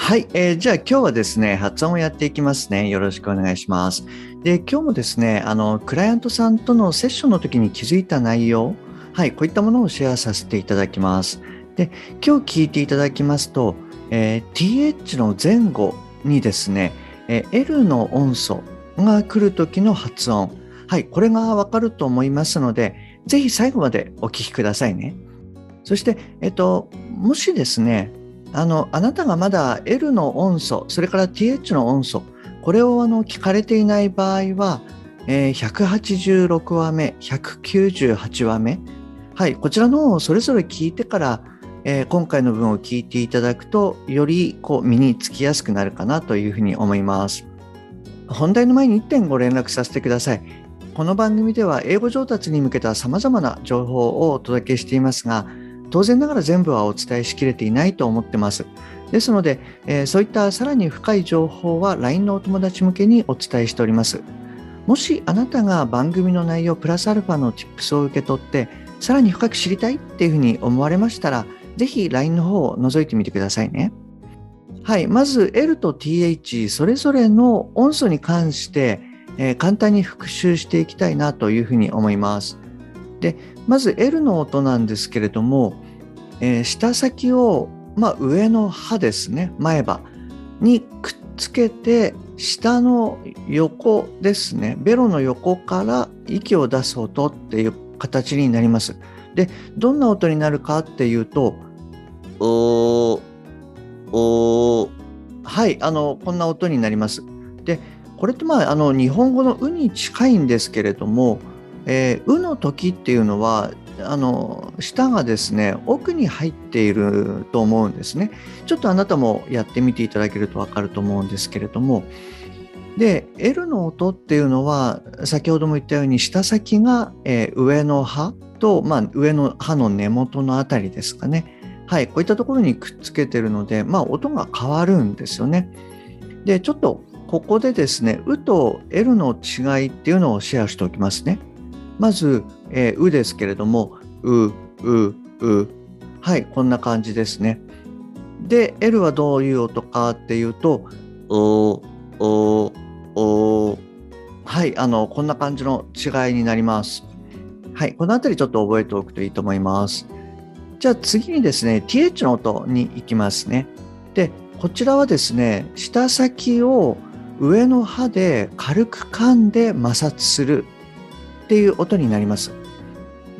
はい、えー、じゃあ今日はですね発音をやっていきますね。よろしくお願いします。で今日もですねあのクライアントさんとのセッションの時に気づいた内容はいこういったものをシェアさせていただきます。で今日聞いていただきますと、えー、th の前後にですね、えー、L の音素が来る時の発音。はいこれがわかると思いますのでぜひ最後までお聞きくださいね。そして、えっと、もしですねあのあなたがまだ L の音素それから TH の音素これをあの聞かれていない場合は、えー、186話目、198話目、はい、こちらのをそれぞれ聞いてから、えー、今回の文を聞いていただくと、よりこう身につきやすくなるかなというふうに思います。本題の前に1点ご連絡させてください。この番組では英語上達に向けた様々な情報をお届けしていますが、当然ながら全部はお伝えしきれていないと思ってます。ですので、えー、そういったさらに深い情報は LINE のお友達向けにお伝えしております。もしあなたが番組の内容プラスアルファの Tips を受け取ってさらに深く知りたいっていうふうに思われましたら、ぜひ LINE の方を覗いてみてくださいね。はい。まず L と TH それぞれの音素に関して、えー、簡単に復習していきたいなというふうに思います。で、まず L の音なんですけれども、えー、舌先をまあ、上の歯ですね。前歯にくっつけて下の横ですね。ベロの横から息を出す音っていう形になります。でどんな音になるかっていうとおおはいあのこんな音になります。でこれってまああの日本語の「う」に近いんですけれども「えー、う」の時っていうのはあの舌がですね奥に入っていると思うんですね。ちょっとあなたもやってみていただけると分かると思うんですけれども。で L の音っていうのは先ほども言ったように舌先が、えー、上の歯と、まあ、上の歯の根元のあたりですかね。はいこういったところにくっつけてるので、まあ、音が変わるんですよね。でちょっとここでですね、うと L の違いっていうのをシェアしておきますね。まず、えー、うですけれども、う、う、う。はい、こんな感じですね。で、L はどういう音かっていうと、お、お、お。はい、あの、こんな感じの違いになります。はい、このあたりちょっと覚えておくといいと思います。じゃあ次にですね、th の音に行きますね。で、こちらはですね、舌先を上の歯で軽く噛んで摩擦するっていう音になります。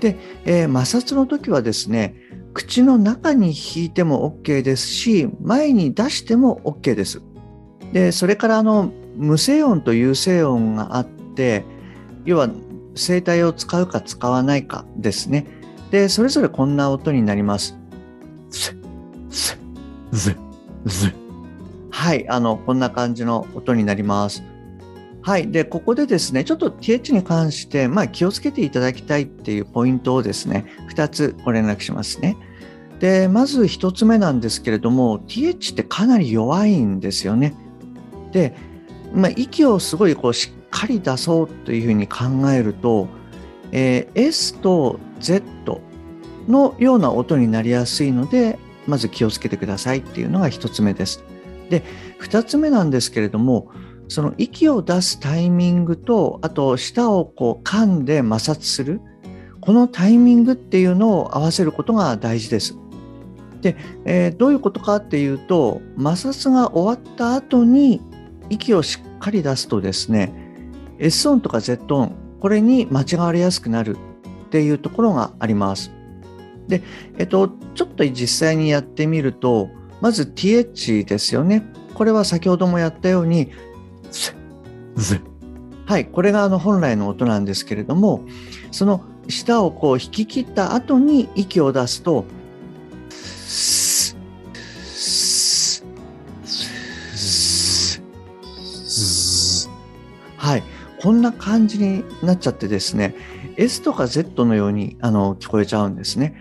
で、えー、摩擦の時はですね、口の中に引いても OK ですし、前に出しても OK です。で、それからあの、無声音と有声音があって、要は声帯を使うか使わないかですね。で、それぞれこんな音になります。はい、あの、こんな感じの音になります。はい。で、ここでですね、ちょっと TH に関して、まあ、気をつけていただきたいっていうポイントをですね、2つご連絡しますね。で、まず1つ目なんですけれども、TH ってかなり弱いんですよね。で、まあ、息をすごいこうしっかり出そうというふうに考えると、えー、S と Z のような音になりやすいので、まず気をつけてくださいっていうのが1つ目です。で、2つ目なんですけれども、その息を出すタイミングとあと舌をこう噛んで摩擦するこのタイミングっていうのを合わせることが大事です。で、えー、どういうことかっていうと摩擦が終わった後に息をしっかり出すとですね S 音とか Z 音これに間違われやすくなるっていうところがあります。で、えっと、ちょっと実際にやってみるとまず TH ですよね。これは先ほどもやったようにですね。はい、これがあの本来の音なんですけれども、その舌をこう引き切った後に息を出すと、はい、こんな感じになっちゃってですね、S とか Z のようにあの聞こえちゃうんですね。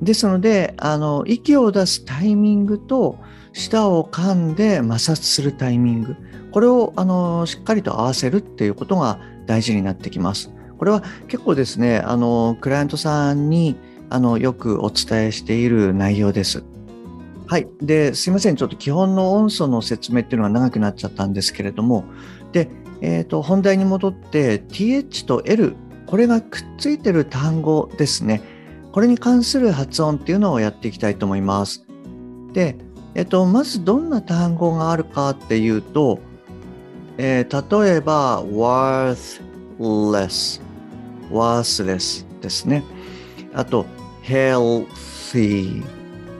ですので、あの息を出すタイミングと舌を噛んで摩擦するタイミングこれをあのしっかりと合わせるっていうことが大事になってきます。これは結構ですねあのクライアントさんにあのよくお伝えしている内容です。はい。で、すいません。ちょっと基本の音素の説明っていうのが長くなっちゃったんですけれども、で、えっ、ー、と、本題に戻って、th と l、これがくっついてる単語ですね。これに関する発音っていうのをやっていきたいと思います。で、えっ、と、まずどんな単語があるかっていうと、えー、例えば、worthless、worthless ですね。あと、healthy、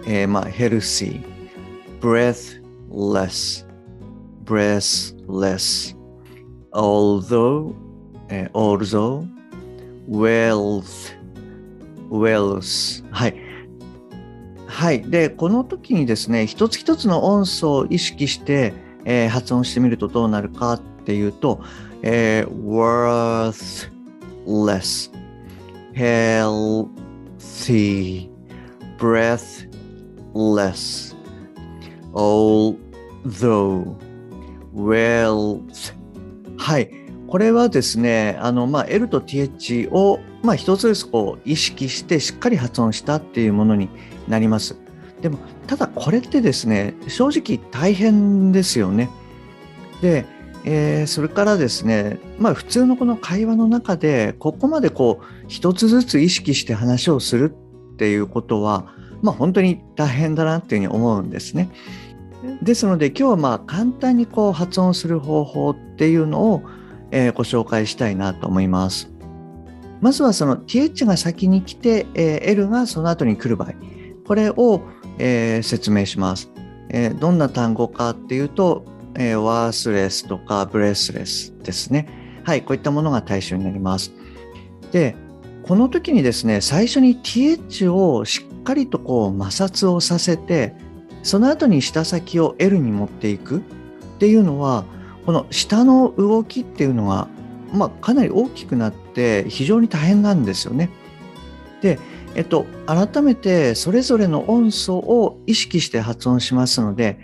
えー、まあ、healthy、breathless、breathless、although、えー、although、wealth、wealth。はい。はい。で、この時にですね、一つ一つの音素を意識して、えー、発音してみるとどうなるかっていうと、えー、worthless, healthy, breathless, although, wealth. はい。これはですね、あの、まあ、L と TH を、まあ、一つずつこう意識してしっかり発音したっていうものになります。でも、ただこれってですね、正直大変ですよね。で、えー、それからですね、まあ普通のこの会話の中で、ここまでこう、一つずつ意識して話をするっていうことは、まあ本当に大変だなっていうふうに思うんですね。ですので今日はまあ簡単にこう発音する方法っていうのを、え、ご紹介したいなと思います。まずはその th が先に来て、え、l がその後に来る場合、これを、えー、説明します、えー、どんな単語かっていうと、えー、ワースレスとかブレスレスですね。はい、こういったものが対象になります。で、この時にですね、最初に th をしっかりとこう摩擦をさせて、その後に舌先を L に持っていくっていうのは、この下の動きっていうのが、まあ、かなり大きくなって非常に大変なんですよね。で、えっと、改めてそれぞれの音素を意識して発音しますので、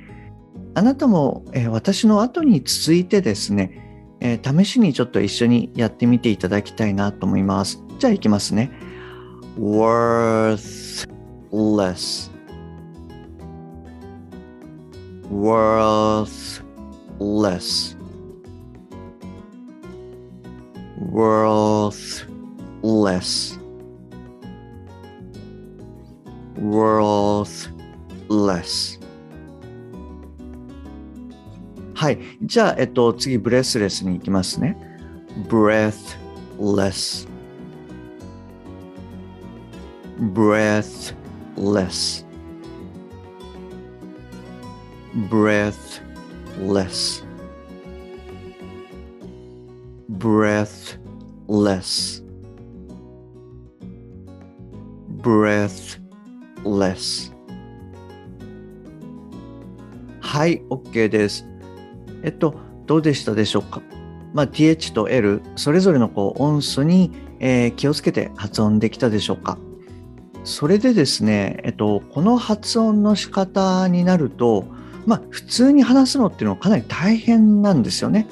あなたも、え、私の後に続いてですね、え、試しにちょっと一緒にやってみていただきたいなと思います。じゃあいきますね。worthless worthless worthless worthless はい。じゃあ、えっと、次、ブレスレスに行きますね。breathless breathless breathless breathless breathless はい OK ですえっと、どうでしたでしょうか？まあ、th と l、それぞれのこう音素に、えー、気をつけて発音できたでしょうか？それでですね、えっと、この発音の仕方になると、まあ、普通に話すのっていうのはかなり大変なんですよね。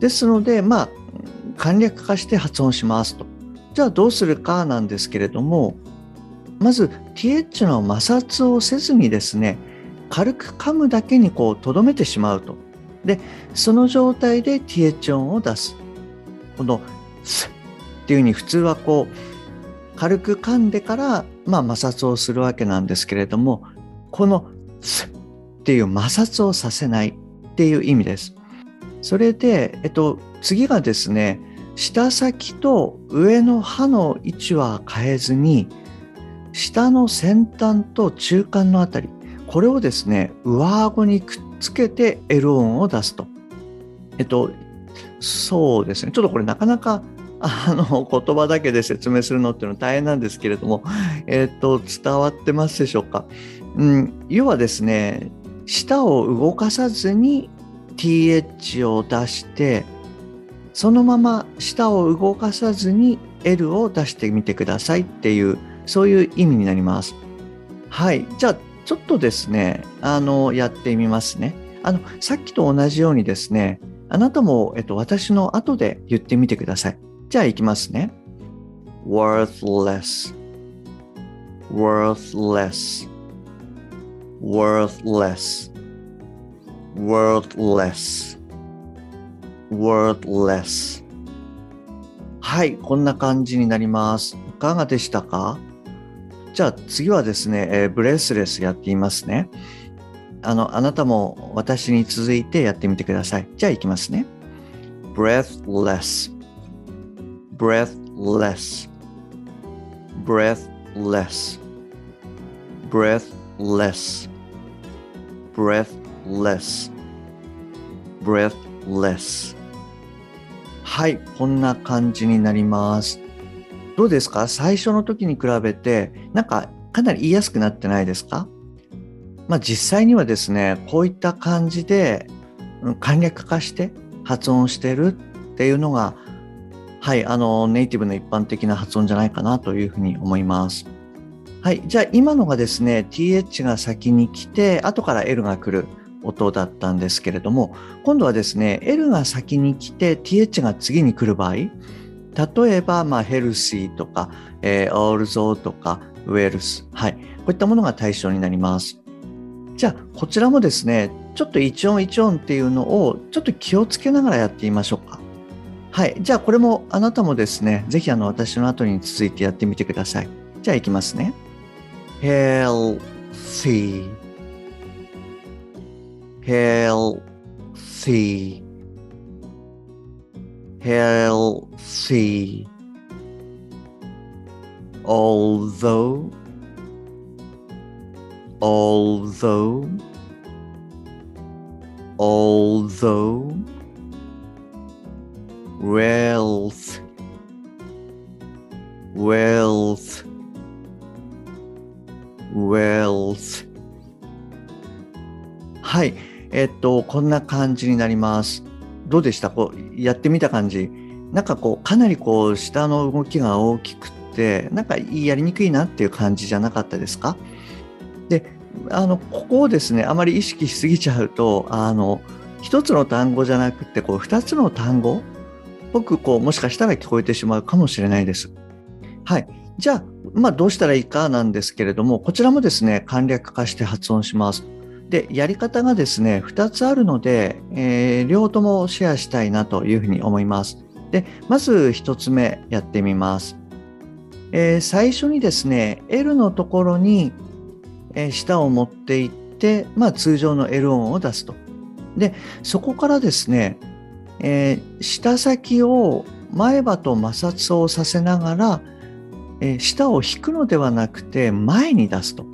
ですので、まあ、簡略化して発音しますと。じゃあどうするかなんですけれども、まず th の摩擦をせずにですね、軽く噛むだけにこう留めてしまうと。で、その状態で th 音を出す。このスっていうふうに普通はこう、軽く噛んでから、まあ、摩擦をするわけなんですけれども、このスっていう摩擦をさせないっていう意味です。それで、えっと、次がですね、舌先と上の歯の位置は変えずに、下の先端と中間のあたり、これをですね、上顎にくっつけて L 音を出すと。えっと、そうですね。ちょっとこれなかなかあの言葉だけで説明するのっていうのは大変なんですけれども、えっと、伝わってますでしょうか。うん、要はですね、舌を動かさずに th を出して、そのまま舌を動かさずに L を出してみてくださいっていうそういう意味になります。はい。じゃあちょっとですね、あの、やってみますね。あの、さっきと同じようにですね、あなたも、えっと、私の後で言ってみてください。じゃあ、いきますね。worthless, worthless, worthless, worthless, worthless. はい、こんな感じになります。いかがでしたか？じゃあ次はですね、えー、ブレスレスやってみますね。あの、あなたも私に続いてやってみてください。じゃあいきますね。breathless, breathless, breathless, breathless, breathless, breathless. はい、こんな感じになります。どうですか？最初の時に比べて、なんかかなり言いやすくなってないですか？まあ実際にはですね、こういった感じで簡略化して発音してるっていうのが、はい、あの、ネイティブの一般的な発音じゃないかなというふうに思います。はい、じゃあ今のがですね、th が先に来て、後から l が来る音だったんですけれども、今度はですね、l が先に来て、th が次に来る場合、例えば、まあ、ヘルシーとか、えー、オールゾーとか、ウェルス。はい。こういったものが対象になります。じゃあ、こちらもですね、ちょっと一音一音っていうのをちょっと気をつけながらやってみましょうか。はい。じゃあ、これもあなたもですね、ぜひあの私の後に続いてやってみてください。じゃあ、いきますね。healthy, healthy, healthy. Although, although, although, wealth, wealth, wealth. はい。えっと、こんな感じになります。どうでした？こう、やってみた感じ。なんかこう、かなりこう、下の動きが大きくて、なんかやりにくいなっていう感じじゃなかったですか？で、あの、ここをですね、あまり意識しすぎちゃうと、あの、一つの単語じゃなくて、こう、二つの単語？僕、こう、もしかしたら聞こえてしまうかもしれないです。はい。じゃあ、まあ、どうしたらいいかなんですけれども、こちらもですね、簡略化して発音します。で、やり方がですね、2つあるので、えー、両方ともシェアしたいなというふうに思います。で、まず1つ目やってみます。えー、最初にですね、L のところに、え、舌を持っていって、まあ、通常の L 音を出すと。で、そこからですね、えー、舌先を前歯と摩擦をさせながら、えー、舌を引くのではなくて前に出すと。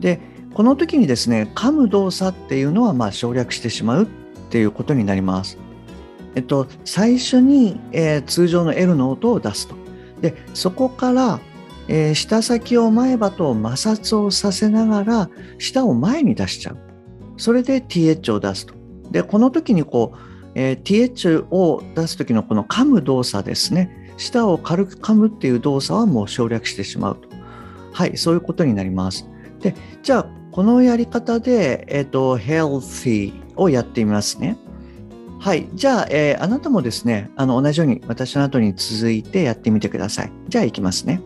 で、この時にですね、噛む動作っていうのはま省略してしまうっていうことになります。えっと、最初に、えー、通常の L の音を出すと。で、そこから、えー、舌先を前歯と摩擦をさせながら、舌を前に出しちゃう。それで th を出すと。で、この時にこう、えー、th を出す時のこの噛む動作ですね。舌を軽く噛むっていう動作はもう省略してしまうと。はい、そういうことになります。で、じゃあ、このやり方で、えっ、ー、と、healthy をやってみますね。はい。じゃあ、えー、あなたもですね、あの、同じように私の後に続いてやってみてください。じゃあ、いきますね。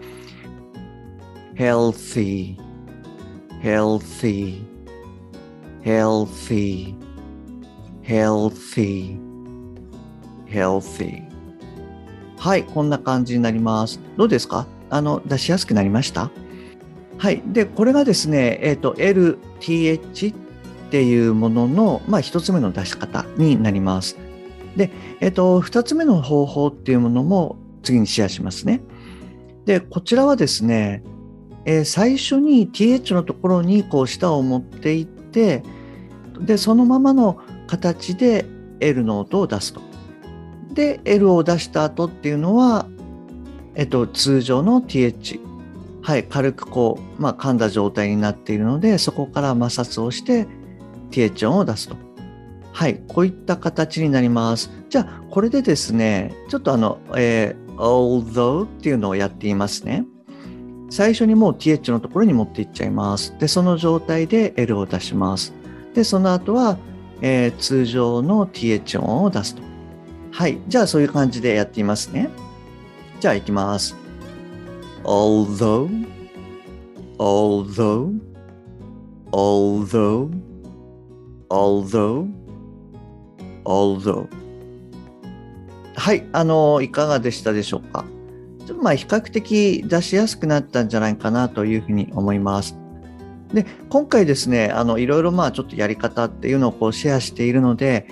healthy, healthy, healthy, healthy, healthy. はい。こんな感じになります。どうですか？あの、出しやすくなりました？はい。で、これがですね、え、ー、と、LTH っていうものの、まあ、一つ目の出し方になります。で、え、ー、と、二つ目の方法っていうものも次にシェアしますね。で、こちらはですね、えー、最初に TH のところにこう舌を持っていって、で、そのままの形で L の音を出すと。で、L を出した後っていうのは、えっと、通常の TH はい、軽くこう、まあ、噛んだ状態になっているので、そこから摩擦をして、低音を出すと。はい、こういった形になります。じゃあ、これでですね、ちょっとあの、えー、although っていうのをやっていますね。最初にもう th のところに持っていっちゃいます。で、その状態で L を出します。で、その後は、えー、通常の th 音を出すと。はい。じゃあ、そういう感じでやってみますね。じゃあ、いきます。Although, although, although, although, although はい、あの、いかがでしたでしょうか？ちょっとまあ比較的出しやすくなったんじゃないかなというふうに思います。で、今回ですね、あの、いろいろまあちょっとやり方っていうのをこうシェアしているので、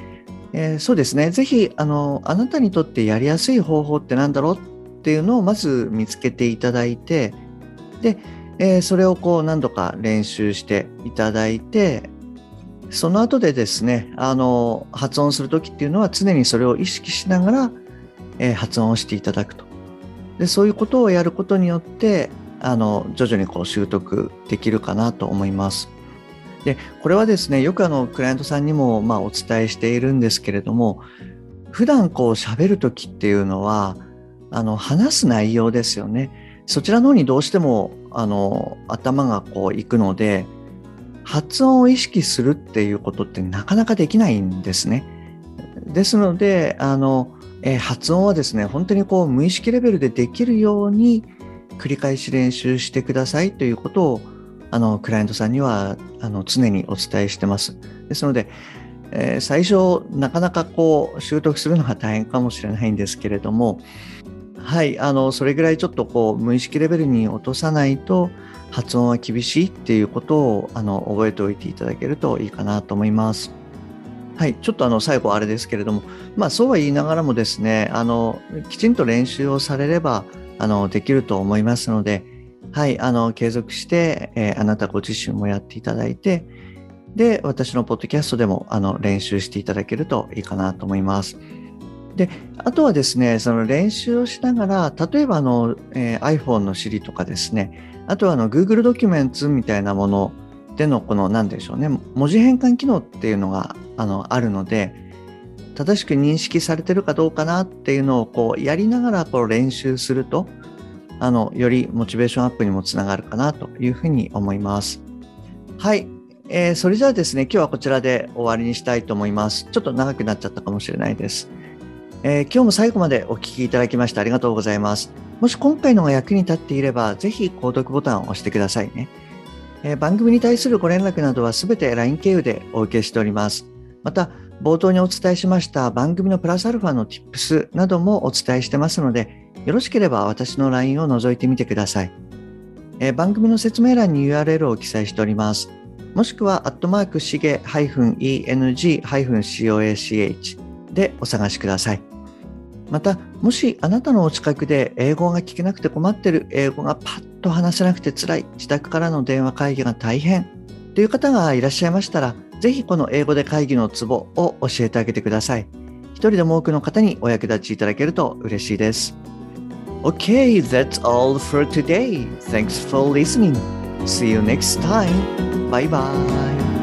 えー、そうですね、ぜひ、あの、あなたにとってやりやすい方法って何だろう？っていうのをまず見つけていただいて、で、えー、それをこう何度か練習していただいて、その後でですね、あの、発音するときっていうのは常にそれを意識しながら、えー、発音をしていただくと。で、そういうことをやることによって、あの、徐々にこう習得できるかなと思います。で、これはですね、よくあの、クライアントさんにも、まあ、お伝えしているんですけれども、普段こう喋るときっていうのは、あの、話す内容ですよね。そちらの方にどうしても、あの、頭がこう行くので、発音を意識するっていうことってなかなかできないんですね。ですので、あの、え発音はですね、本当にこう無意識レベルでできるように繰り返し練習してくださいということを、あの、クライアントさんには、あの、常にお伝えしてます。ですので、えー、最初、なかなかこう、習得するのが大変かもしれないんですけれども、はい、あの、それぐらいちょっとこう、無意識レベルに落とさないと、発音は厳しいっていうことをあの覚えておいていただけるといいかなと思います。はい、ちょっとあの最後あれですけれども、まあそうは言いながらもですね、あのきちんと練習をされればあのできると思いますので、はい、あの継続して、えー、あなたご自身もやっていただいて、で、私のポッドキャストでもあの練習していただけるといいかなと思います。で、あとはですね、その練習をしながら、例えばあの、えー、iPhone の Siri とかですね、あとはあの Google ドキュメンツみたいなものでのこの何でしょうね文字変換機能っていうのがあのあるので正しく認識されてるかどうかなっていうのをこうやりながらこう練習するとあのよりモチベーションアップにもつながるかなというふうに思います。はい、えー、それじゃあですね今日はこちらで終わりにしたいと思います。ちょっと長くなっちゃったかもしれないです。えー、今日も最後までお聴きいただきましてありがとうございます。もし今回のが役に立っていれば、ぜひ購読ボタンを押してくださいね。えー、番組に対するご連絡などはすべて LINE 経由でお受けしております。また、冒頭にお伝えしました番組のプラスアルファの Tips などもお伝えしてますので、よろしければ私の LINE を覗いてみてください。えー、番組の説明欄に URL を記載しております。もしくは、アットマークしげ -eng-coach でお探しください。また、もしあなたのお近くで英語が聞けなくて困ってる、英語がパッと話せなくて辛い、自宅からの電話会議が大変という方がいらっしゃいましたら、ぜひこの英語で会議のツボを教えてあげてください。一人でも多くの方にお役立ちいただけると嬉しいです。Okay, that's all for today. Thanks for listening. See you next time. Bye bye.